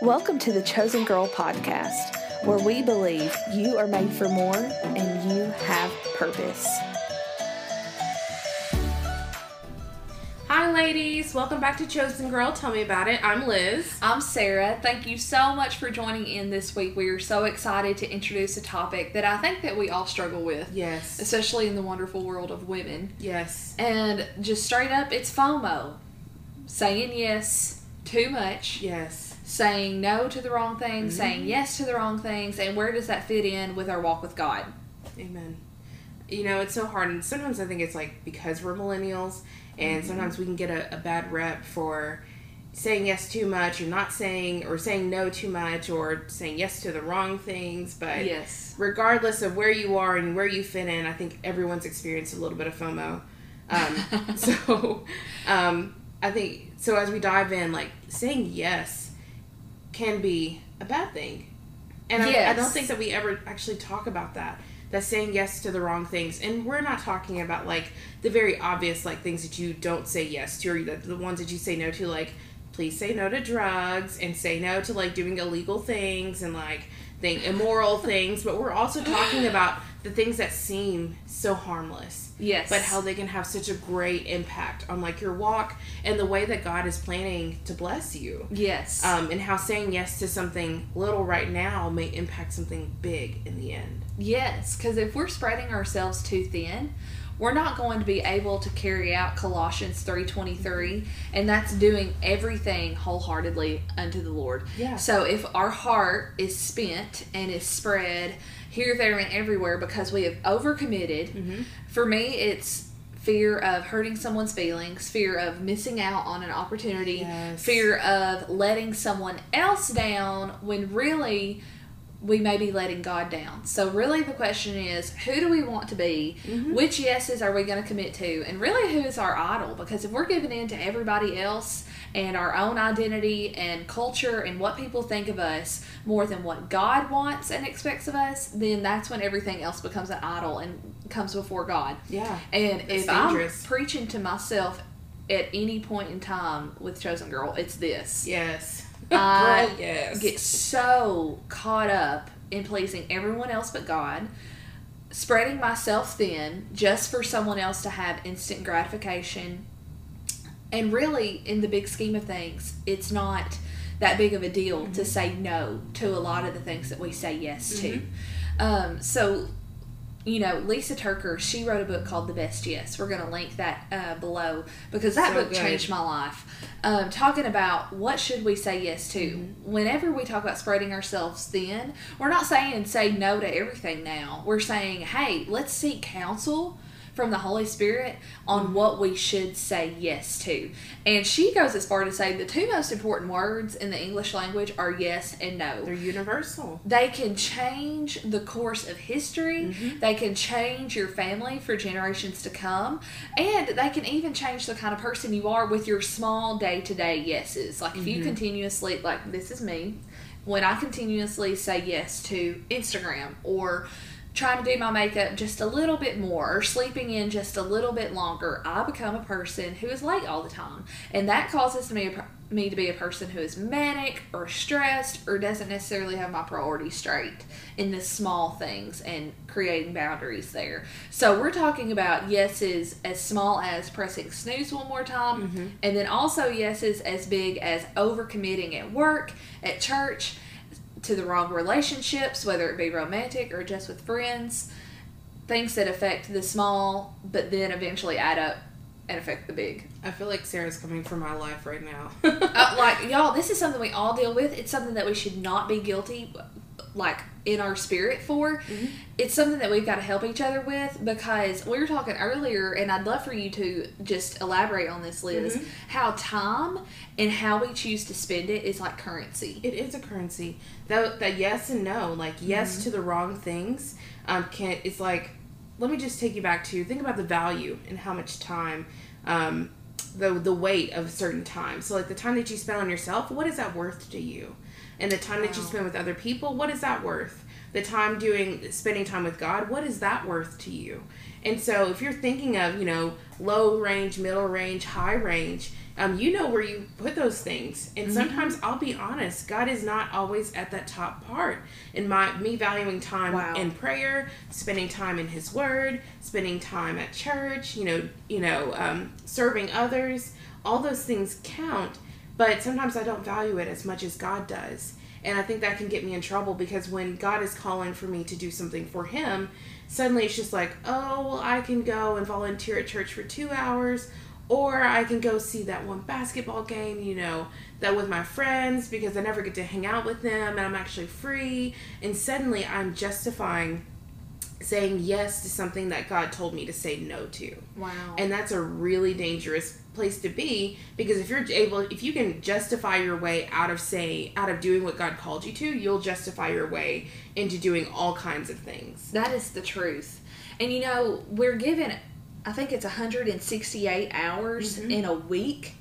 Welcome to the Chosen Girl podcast, where we believe you are made for more and you have purpose. Hi, ladies. Welcome back to Chosen Girl. Tell me about it. I'm Liz. I'm Sarah. Thank you so much for joining in this week. We are so excited to introduce a topic that I think that we all struggle with, Yes. especially in the wonderful world of women. Yes. And just straight up, it's FOMO. Saying yes too much, Yes. Saying no to the wrong things, saying yes to the wrong things, and where does that fit in with our walk with God? Amen. You know, it's so hard, and sometimes I think it's like because we're millennials, and sometimes we can get a, a bad rep for saying yes too much, or not saying, or saying no too much, or saying yes to the wrong things. But Yes. regardless of where you are and where you fit in, I think everyone's experienced a little bit of FOMO. Um, so, um, I think so. As we dive in, like saying yes can be a bad thing, and I, I don't think that we ever actually talk about that. That saying yes to the wrong things, and we're not talking about like the very obvious like things that you don't say yes to, or the, the ones that you say no to, like please say no to drugs and say no to like doing illegal things and like thing immoral things. But we're also talking about the things that seem so harmless Yes. but how they can have such a great impact on like your walk and the way that God is planning to bless you. Yes. Um, and how saying yes to something little right now may impact something big in the end. Yes, because if we're spreading ourselves too thin, we're not going to be able to carry out Colossians 3:23 and that's doing everything wholeheartedly unto the Lord. Yeah. So if our heart is spent and is spread here there and everywhere because we have overcommitted, Mm-hmm. for me it's fear of hurting someone's feelings, fear of missing out on an opportunity, Yes. fear of letting someone else down when really we may be letting God down. So really the question is who do we want to be? Mm-hmm. Which yeses are we going to commit to? And really who is our idol? Because if we're giving in to everybody else and our own identity and culture and what people think of us more than what God wants and expects of us, then that's when everything else becomes an idol and comes before God. Yeah. And if dangerous. I'm preaching to myself at any point in time with Chosen Girl, it's this. Yes. I Girl, yes. get so caught up in pleasing everyone else but God, spreading myself thin just for someone else to have instant gratification. And really, in the big scheme of things, it's not that big of a deal to say no to a lot of the things that we say yes to. Um, so, you know, Lisa TerKeurst, she wrote a book called The Best Yes. We're going to link that uh, below because that So book good. changed my life. Um, talking about what should we say yes to. Mm-hmm. Whenever we talk about spreading ourselves thin, we're not saying say no to everything now. We're saying, hey, let's seek counsel from the Holy Spirit on Mm-hmm. what we should say yes to. And she goes as far to say the two most important words in the English language are yes and no They're universal. they can change the course of history they can change your family for generations to come and they can even change the kind of person you are with your small day-to-day yeses like if you continuously like this is me when i continuously say yes to instagram or trying to do my makeup just a little bit more or sleeping in just a little bit longer i become a person who is late all the time. And that causes me me to be a person who is manic or stressed or doesn't necessarily have my priorities straight in the small things and creating boundaries there. So we're talking about yeses as small as pressing snooze one more time, mm-hmm. and then also yeses as big as overcommitting at work, at church, to the wrong relationships, whether it be romantic or just with friends. Things that affect the small, but then eventually add up and affect the big. I feel like Sarah's coming for my life right now. uh, like y'all this is something we all deal with it's something that we should not be guilty like in our spirit for it's something that we've got to help each other with because we were talking earlier and i'd love for you to just elaborate on this liz how time and how we choose to spend it is like currency It is a currency. That that yes and no, like yes to the wrong things, um, can it's like, let me just take you back to think about the value and how much time, um, the the weight of a certain time. So like the time that you spend on yourself, what is that worth to you? And the time that you spend with other people, what is that worth? The time doing spending time with God, what is that worth to you? And so if you're thinking of you know low range, middle range, high range, um, you know where you put those things. And Mm-hmm. sometimes I'll be honest, God is not always at that top part. In my me valuing time Wow. in prayer, spending time in His Word, spending time at church, you know, you know, um, serving others, all those things count. But sometimes I don't value it as much as God does. And I think that can get me in trouble because when God is calling for me to do something for Him, suddenly it's just like, oh, well, I can go and volunteer at church for two hours, or I can go see that one basketball game, you know, that with my friends because I never get to hang out with them and I'm actually free. And suddenly I'm justifying saying yes to something that God told me to say no to. Wow. And that's a really dangerous place to be because if you're able if you can justify your way out of say out of doing what God called you to, you'll justify your way into doing all kinds of things. That is the truth. And you know, we're given, I think it's 168 hours Mhm. in a week,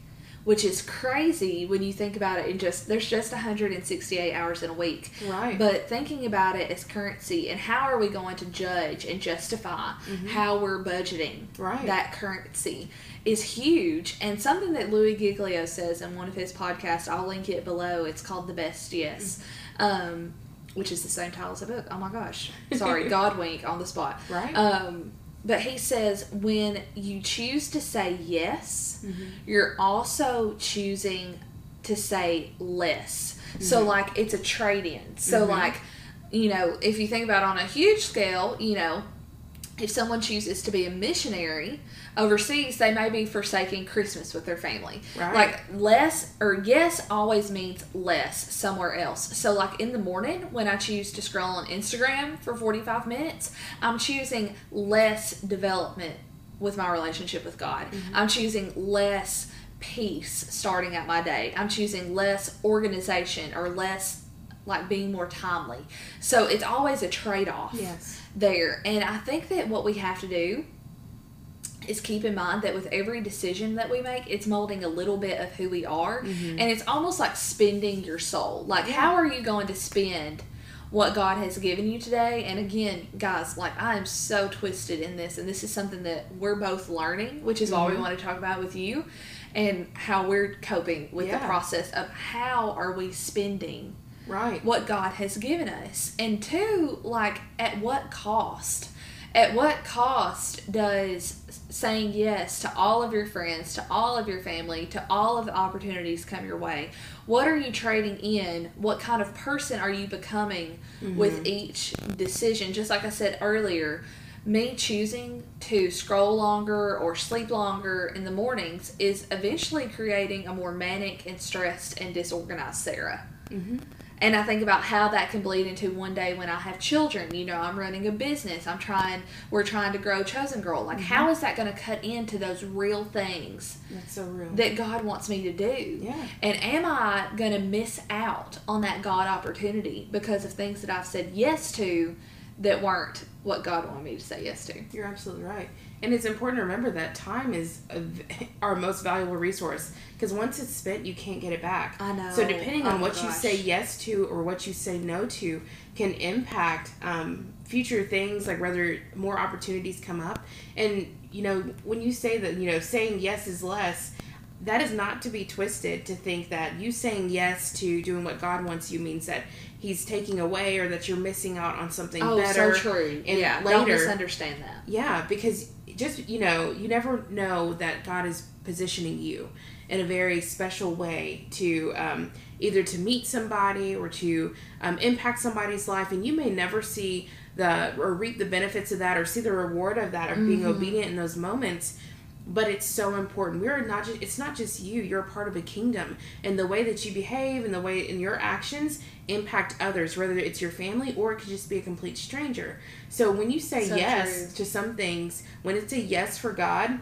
which is crazy when you think about it. And just there's just 168 hours in a week. Right. But thinking about it as currency and how are we going to judge and justify how we're budgeting Right. that currency is huge and something that Louis Giglio says in one of his podcasts. I'll link it below. It's called The Best Yes. Um, which is the same title as the book. Oh my gosh. Sorry, God wink on the spot. Right. Um, but he says when you choose to say yes, Mm-hmm. you're also choosing to say less. So Mm-hmm. like it's a trade in. So like, you know, if you think about it on a huge scale, you know, if someone chooses to be a missionary overseas, they may be forsaking Christmas with their family. Right. Like less or yes always means less somewhere else. So like in the morning when I choose to scroll on Instagram for 45 minutes, I'm choosing less development with my relationship with God. Mm-hmm. I'm choosing less peace starting out my day. I'm choosing less organization or less like being more timely. So it's always a trade-off Yes. There. And I think that what we have to do is keep in mind that with every decision that we make, it's molding a little bit of who we are. Mm-hmm. And it's almost like spending your soul. Like, how are you going to spend what God has given you today? And again, guys, like, I am so twisted in this. And this is something that we're both learning, which is why we mm-hmm. want to talk about with you and how we're coping with the process of how are we spending Right. what God has given us. And two, like at what cost? At what cost does saying yes to all of your friends, to all of your family, to all of the opportunities come your way? What are you trading in? What kind of person are you becoming mm-hmm. with each decision? Just like I said earlier, me choosing to scroll longer or sleep longer in the mornings is eventually creating a more manic and stressed and disorganized Sarah. Mm-hmm. And I think about how that can bleed into one day when I have children. You know, I'm running a business. I'm trying, we're trying to grow Chosen Girl. Like, how mm-hmm. is that going to cut into those real things That's so real. that God wants me to do? Yeah. And am I going to miss out on that God opportunity because of things that I've said yes to that weren't what God wanted me to say yes to? You're absolutely right. And it's important to remember that time is a our most valuable resource because once it's spent, you can't get it back. I know. So depending Oh on what you say yes to or what you say no to can impact um, future things like whether more opportunities come up. And you know when you say that you know saying yes is less. That is not to be twisted to think that you saying yes to doing what God wants you means that He's taking away or that you're missing out on something Oh, better. so true. and yeah, don't later- misunderstand that. Yeah, because just you know, you never know that God is positioning you in a very special way to um, either to meet somebody or to um, impact somebody's life, and you may never see the or reap the benefits of that or see the reward of that of being obedient in those moments. But it's so important. We're not just it's not just you, you're a part of a kingdom. And the way that you behave and the way in your actions impact others, whether it's your family or it could just be a complete stranger. So when you say So yes true. to some things, when it's a yes for God,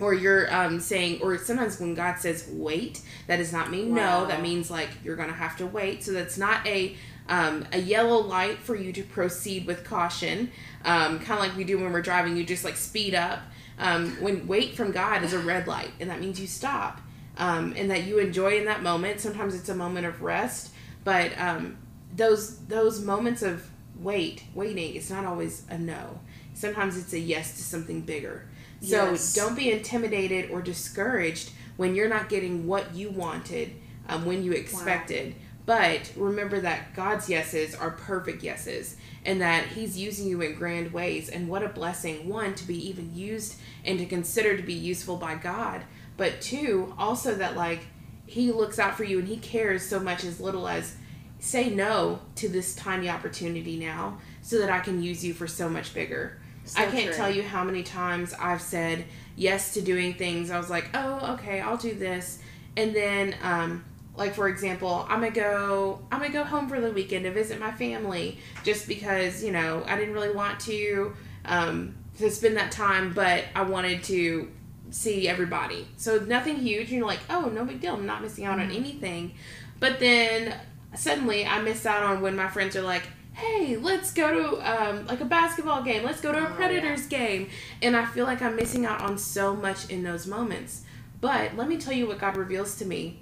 or you're um, saying, or sometimes when God says wait, that does not mean Wow. no. That means like you're gonna have to wait. So that's not a um, a yellow light for you to proceed with caution. Um, kind of like we do when we're driving, you just like speed up. Um, when wait from God is a red light, and that means you stop, um, and that you enjoy in that moment. Sometimes it's a moment of rest, but um, those those moments of wait, waiting, it's not always a no. Sometimes it's a yes to something bigger. So Yes. don't be intimidated or discouraged when you're not getting what you wanted um, when you expected. But remember that God's yeses are perfect yeses and that He's using you in grand ways. And what a blessing, one, to be even used and to consider to be useful by God. But two, also that like He looks out for you and He cares so much as little as say no to this tiny opportunity now so that I can use you for so much bigger. So I can't true. tell you how many times I've said yes to doing things. I was like, oh, okay, I'll do this. And then, um, like for example, I'm gonna go. I'm gonna go home for the weekend to visit my family, just because you know I didn't really want to um, to spend that time, but I wanted to see everybody. So nothing huge. You're like, oh, no big deal. I'm not missing out on anything. But then suddenly I miss out on when my friends are like, hey, let's go to um, like a basketball game. Let's go to a Oh, Predators game. And I feel like I'm missing out on so much in those moments. But let me tell you what God reveals to me.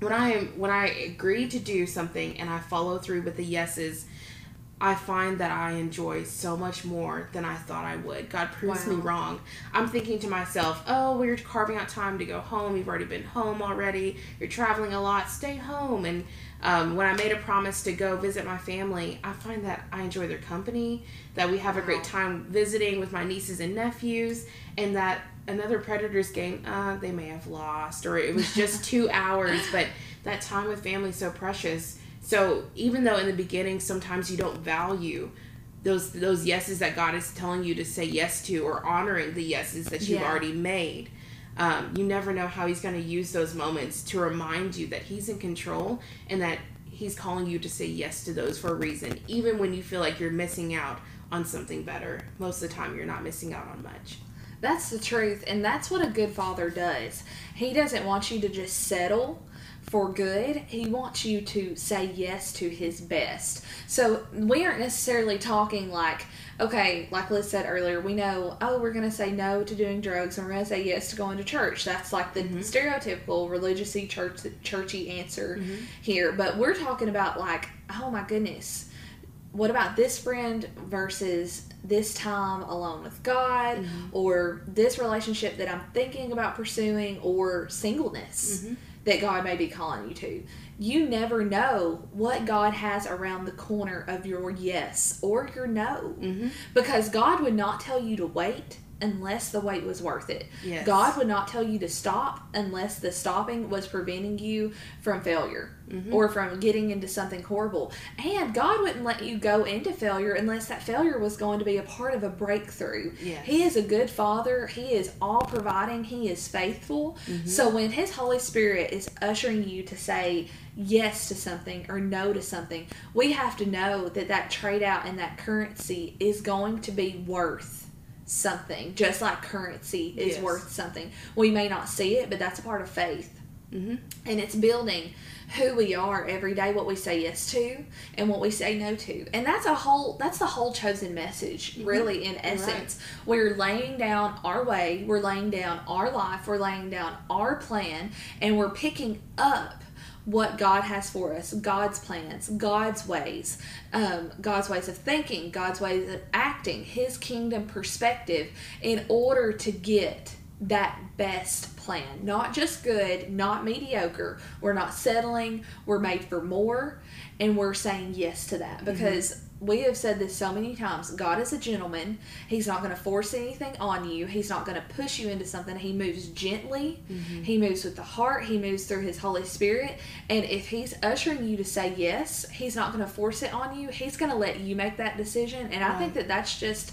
When I am when I agree to do something and I follow through with the yeses, I find that I enjoy so much more than I thought I would. God proves me wrong. I'm thinking to myself, oh, we're carving out time to go home. You've already been home already. You're traveling a lot. Stay home. And um, when I made a promise to go visit my family, I find that I enjoy their company, that we have a great time visiting with my nieces and nephews, and that another Predators game, uh, they may have lost, or it was just two hours, but that time with family is so precious. So even though in the beginning sometimes you don't value those those yeses that God is telling you to say yes to or honoring the yeses that you've Yeah. already made, um, you never know how He's going to use those moments to remind you that He's in control and that He's calling you to say yes to those for a reason, even when you feel like you're missing out on something better. Most of the time, you're not missing out on much. That's the truth, and that's what a good father does. He doesn't want you to just settle for good. He wants you to say yes to his best. So we aren't necessarily talking like, okay, like Liz said earlier, we know, oh, we're going to say no to doing drugs and we're going to say yes to going to church. That's like the mm-hmm. stereotypical religious church churchy answer mm-hmm. here. But we're talking about like, oh my goodness, what about this friend versus this time alone with God Mm-hmm. or this relationship that I'm thinking about pursuing or singleness Mm-hmm. that God may be calling you to? You never know what God has around the corner of your yes or your no Mm-hmm. because God would not tell you to wait unless the wait was worth it. Yes. God would not tell you to stop unless the stopping was preventing you from failure Mm-hmm. or from getting into something horrible. And God wouldn't let you go into failure unless that failure was going to be a part of a breakthrough. Yes. He is a good father. He is all providing. He is faithful. Mm-hmm. So when his Holy Spirit is ushering you to say yes to something or no to something, we have to know that that trade out and that currency is going to be worth something, just like currency is Yes. worth something. We may not see it, but that's a part of faith. Mm-hmm. And it's building who we are every day, what we say yes to and what we say no to. And that's a whole that's the whole chosen message, really, in essence. We're laying down our way, we're laying down our life, we're laying down our plan, and we're picking up what God has for us, God's plans, God's ways, um, God's ways of thinking, God's ways of acting, His kingdom perspective, in order to get that best plan. Not just good, not mediocre. We're not settling. We're made for more, and we're saying yes to that because we have said this so many times. God is a gentleman. He's not going to force anything on you. He's not going to push you into something. He moves gently. Mm-hmm. He moves with the heart. He moves through His Holy Spirit. And if He's ushering you to say yes, He's not going to force it on you. He's going to let you make that decision. And I think that that's just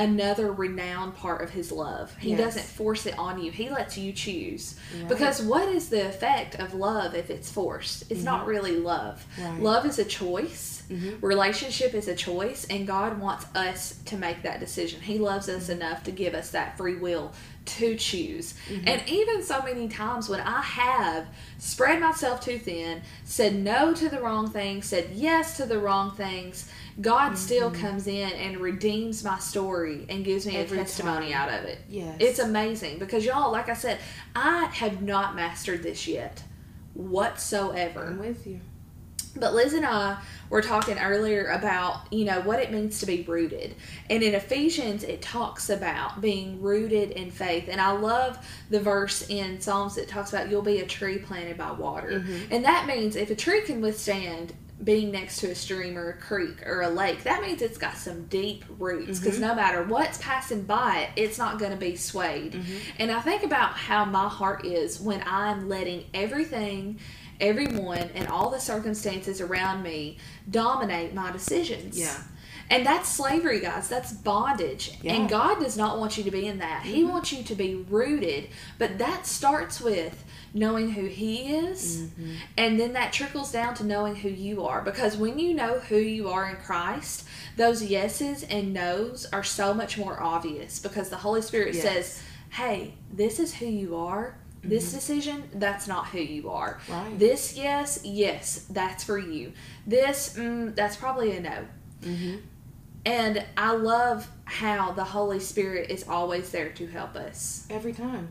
another renowned part of his love. He Yes. doesn't force it on you. He lets you choose. Right. Because what is the effect of love if it's forced? It's not mm-hmm. really love. Right. Love is a choice. Mm-hmm. Relationship is a choice and God wants us to make that decision. He loves us mm-hmm. enough to give us that free will to choose. And even so many times when I have spread myself too thin, said no to the wrong things, said yes to the wrong things, God still mm-hmm. comes in and redeems my story and gives me Every a testimony time. out of it. Yes. It's amazing because y'all, like I said, I have not mastered this yet whatsoever. I'm with you. But Liz and I were talking earlier about, you know, what it means to be rooted. And in Ephesians, it talks about being rooted in faith. And I love the verse in Psalms that talks about you'll be a tree planted by water. Mm-hmm. And that means if a tree can withstand being next to a stream or a creek or a lake, that means it's got some deep roots because mm-hmm. no matter what's passing by it, it's not going to be swayed. Mm-hmm. And I think about how my heart is when I'm letting everything, everyone, and all the circumstances around me dominate my decisions. Yeah. And that's slavery, guys. That's bondage. Yeah. And God does not want you to be in that. He Mm-hmm. wants you to be rooted. But that starts with knowing who He is. Mm-hmm. And then that trickles down to knowing who you are. Because when you know who you are in Christ, those yeses and nos are so much more obvious because the Holy Spirit Yes. says, hey, this is who you are. This decision, that's not who you are. Mm-hmm. Right. This yes, yes, that's for you. This, mm, that's probably a no. Mm-hmm. And I love how the Holy Spirit is always there to help us. Every time.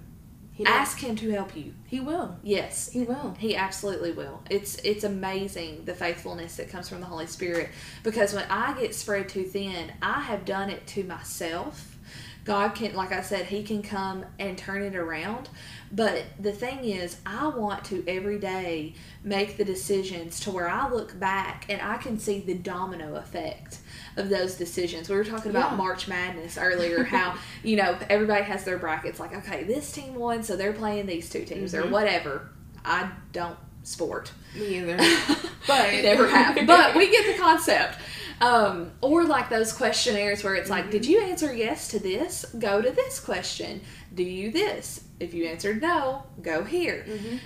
He Ask Him to help you. He will. Yes, He will. He absolutely will. It's it's amazing the faithfulness that comes from the Holy Spirit because when I get spread too thin, I have done it to myself. God can, like I said, He can come and turn it around. But the thing is, I want to every day make the decisions to where I look back and I can see the domino effect of those decisions. We were talking about Yeah. March Madness earlier, how, you know, everybody has their brackets like, okay, this team won, so they're playing these two teams or Mhm. whatever. I don't sport. Me either. But it never have. But we get the concept. Um, or like those questionnaires where it's like, Mm-hmm. did you answer yes to this? Go to this question. Do you this? If you answered no, go here. Mm-hmm.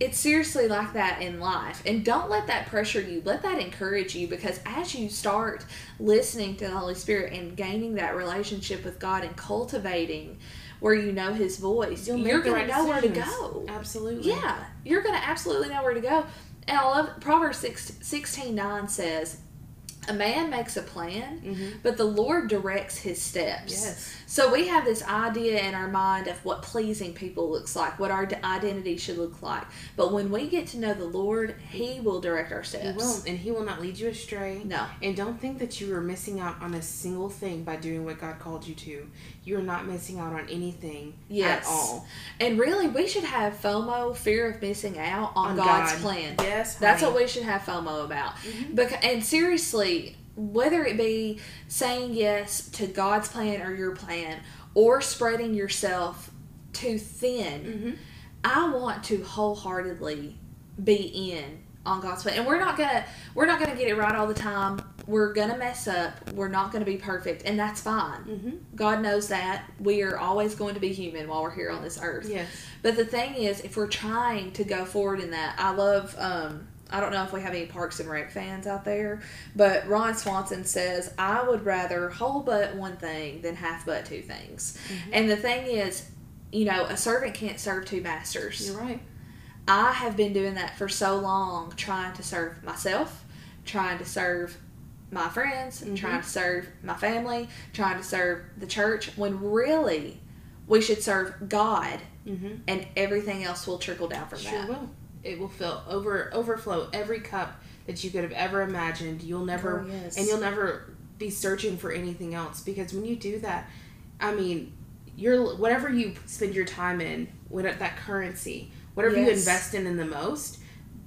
It's seriously like that in life. And don't let that pressure you. Let that encourage you because as you start listening to the Holy Spirit and gaining that relationship with God and cultivating where you know His voice, You'll you're going right to know where to go. Absolutely. Yeah, you're going to absolutely know where to go. And I love Proverbs 6, 16 9 says, A man makes a plan, Mm-hmm. but the Lord directs his steps. Yes. So we have this idea in our mind of what pleasing people looks like, what our identity should look like. But when we get to know the Lord, He will direct our steps. He will, and he will not lead you astray. No. And don't think that you are missing out on a single thing by doing what God called you to. You are not missing out on anything Yes. at all. And really, we should have FOMO, fear of missing out on, On God's God. plan. Yes, That's what we should have FOMO about. Mhm. Bec- and seriously, whether it be saying yes to God's plan or your plan, or spreading yourself too thin, Mhm. I want to wholeheartedly be in on God's plan. And we're not gonna we're not gonna get it right all the time. We're gonna mess up. We're not gonna be perfect, and that's fine. Mhm. God knows that. We are always going to be human while we're here on this earth. Yes. But the thing is, if we're trying to go forward in that, I love. Um, I don't know if we have any Parks and Rec fans out there, but Ron Swanson says, "I would rather whole but one thing than half but two things." And the thing is, you know, a servant can't serve two masters. You're right. I have been doing that for so long, trying to serve myself, trying to serve my friends, Mhm. trying to serve my family, trying to serve the church, when really we should serve God Mm-hmm. and everything else will trickle down from Sure that. will. It will fill over overflow every cup that you could have ever imagined. You'll never Oh, yes. and you'll never be searching for anything else because when you do that, I mean, you're whatever you spend your time in, what that currency, whatever you invest in in the most,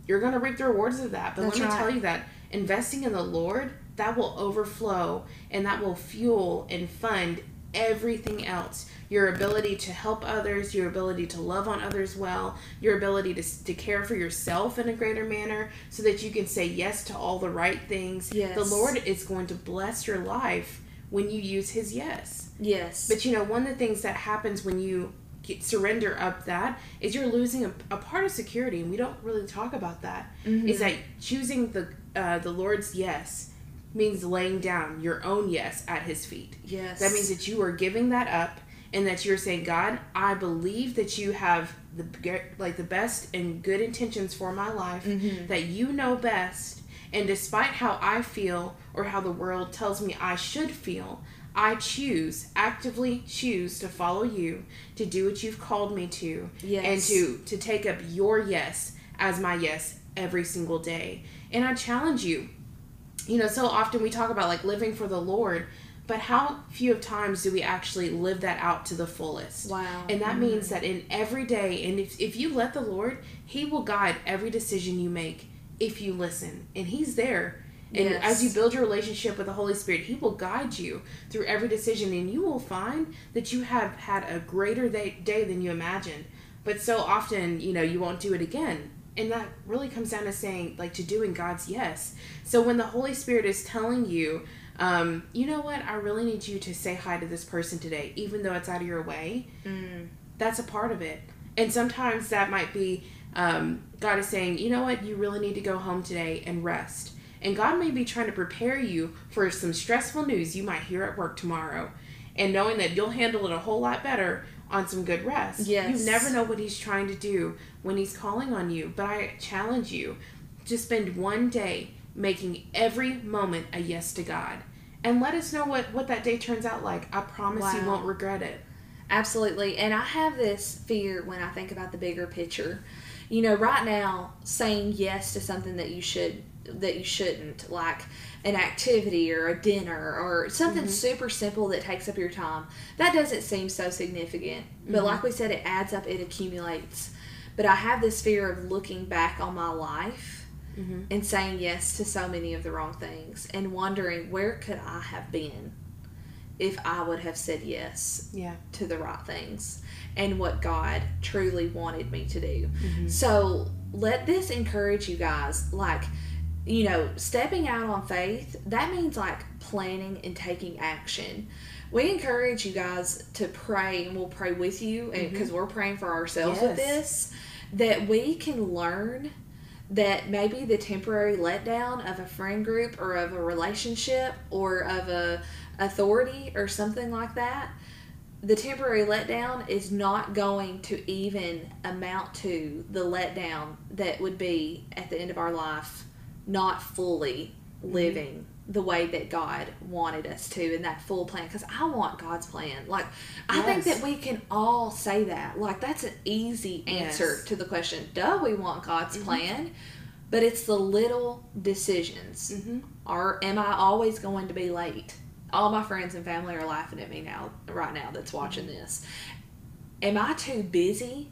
you're going to reap the rewards of that. But That's let me right. tell you that investing in the Lord, that will overflow and that will fuel and fund everything else. Your ability to help others, your ability to love on others well, your ability to, to care for yourself in a greater manner so that you can say yes to all the right things. Yes. The Lord is going to bless your life when you use His yes. Yes. But you know, one of the things that happens when you get, surrender up that is you're losing a, a part of security, and we don't really talk about that. Is Mhm. that choosing the uh, the Lord's yes means laying down your own yes at His feet. yes. That means that you are giving that up, and that you're saying, God, I believe that you have the like the best and good intentions for my life. Mhm. That you know best, and despite how I feel or how the world tells me I should feel, I choose actively choose to follow you, to do what you've called me to, Yes. and to to take up your yes as my yes every single day. And I challenge you. You know, so often we talk about like living for the Lord, but how few of times do we actually live that out to the fullest? Wow. And that means mm-hmm. that in every day, and if, if you let the Lord, He will guide every decision you make if you listen. And He's there. And Yes. as you build your relationship with the Holy Spirit, He will guide you through every decision, and you will find that you have had a greater day, day than you imagined. But so often, you know, you won't do it again. And that really comes down to saying, like, to doing God's yes. So when the Holy Spirit is telling you, um, you know what, I really need you to say hi to this person today, even though it's out of your way, that's a part of it. And sometimes that might be um, God is saying, you know what, you really need to go home today and rest. And God may be trying to prepare you for some stressful news you might hear at work tomorrow. And knowing that you'll handle it a whole lot better on some good rest. Yes. You never know what He's trying to do when He's calling on you. But I challenge you to spend one day making every moment a yes to God. And let us know what, what that day turns out like. I promise you won't regret it. Absolutely. And I have this fear when I think about the bigger picture. You know, right now saying yes to something that you should that you shouldn't, like an activity or a dinner or something mm-hmm. super simple that takes up your time, that doesn't seem so significant. But mm-hmm. like we said, it adds up, it accumulates. But I have this fear of looking back on my life mm-hmm. and saying yes to so many of the wrong things and wondering where could I have been if I would have said yes Yeah. to the right things and what God truly wanted me to do. So let this encourage you guys. Like, you know, stepping out on faith, that means like planning and taking action. We encourage you guys to pray, and we'll pray with you, and mm-hmm. because we're praying for ourselves with this, that we can learn that maybe the temporary letdown of a friend group or of a relationship or of a authority or something like that the temporary letdown is not going to even amount to the letdown that would be at the end of our life not fully mm-hmm. living the way that God wanted us to in that full plan because I want God's plan. Like I think that we can all say that. Like that's an easy answer Yes. to the question, duh, we want God's mm-hmm. plan. But it's the little decisions. Mm-hmm. Or am I always going to be late? All my friends and family are laughing at me now, right now, that's watching mm-hmm. this. Am I too busy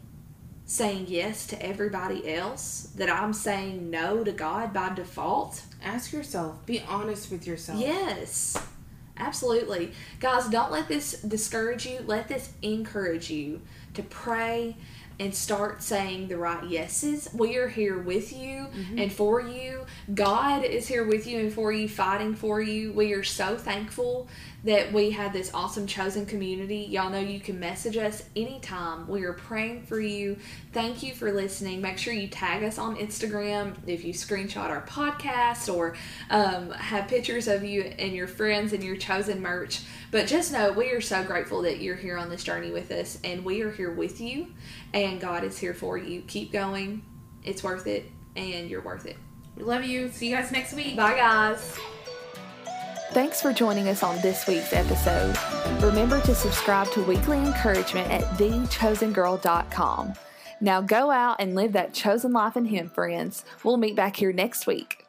saying yes to everybody else that I'm saying no to God by default? Ask yourself. Be honest with yourself. Yes, absolutely. Guys, don't let this discourage you. Let this encourage you to pray and start saying the right yeses. We are here with you and for you. God is here with you and for you, fighting for you. We are so thankful that we have this awesome chosen community. Y'all know you can message us anytime. We are praying for you. Thank you for listening. Make sure you tag us on Instagram if you screenshot our podcast or um, have pictures of you and your friends and your chosen merch. But just know we are so grateful that you're here on this journey with us and we are here with you and God is here for you. Keep going. It's worth it and you're worth it. We love you. See you guys next week. Bye, guys. Thanks for joining us on this week's episode. Remember to subscribe to Weekly Encouragement at thechosengirl.com. Now go out and live that chosen life in Him, friends. We'll meet back here next week.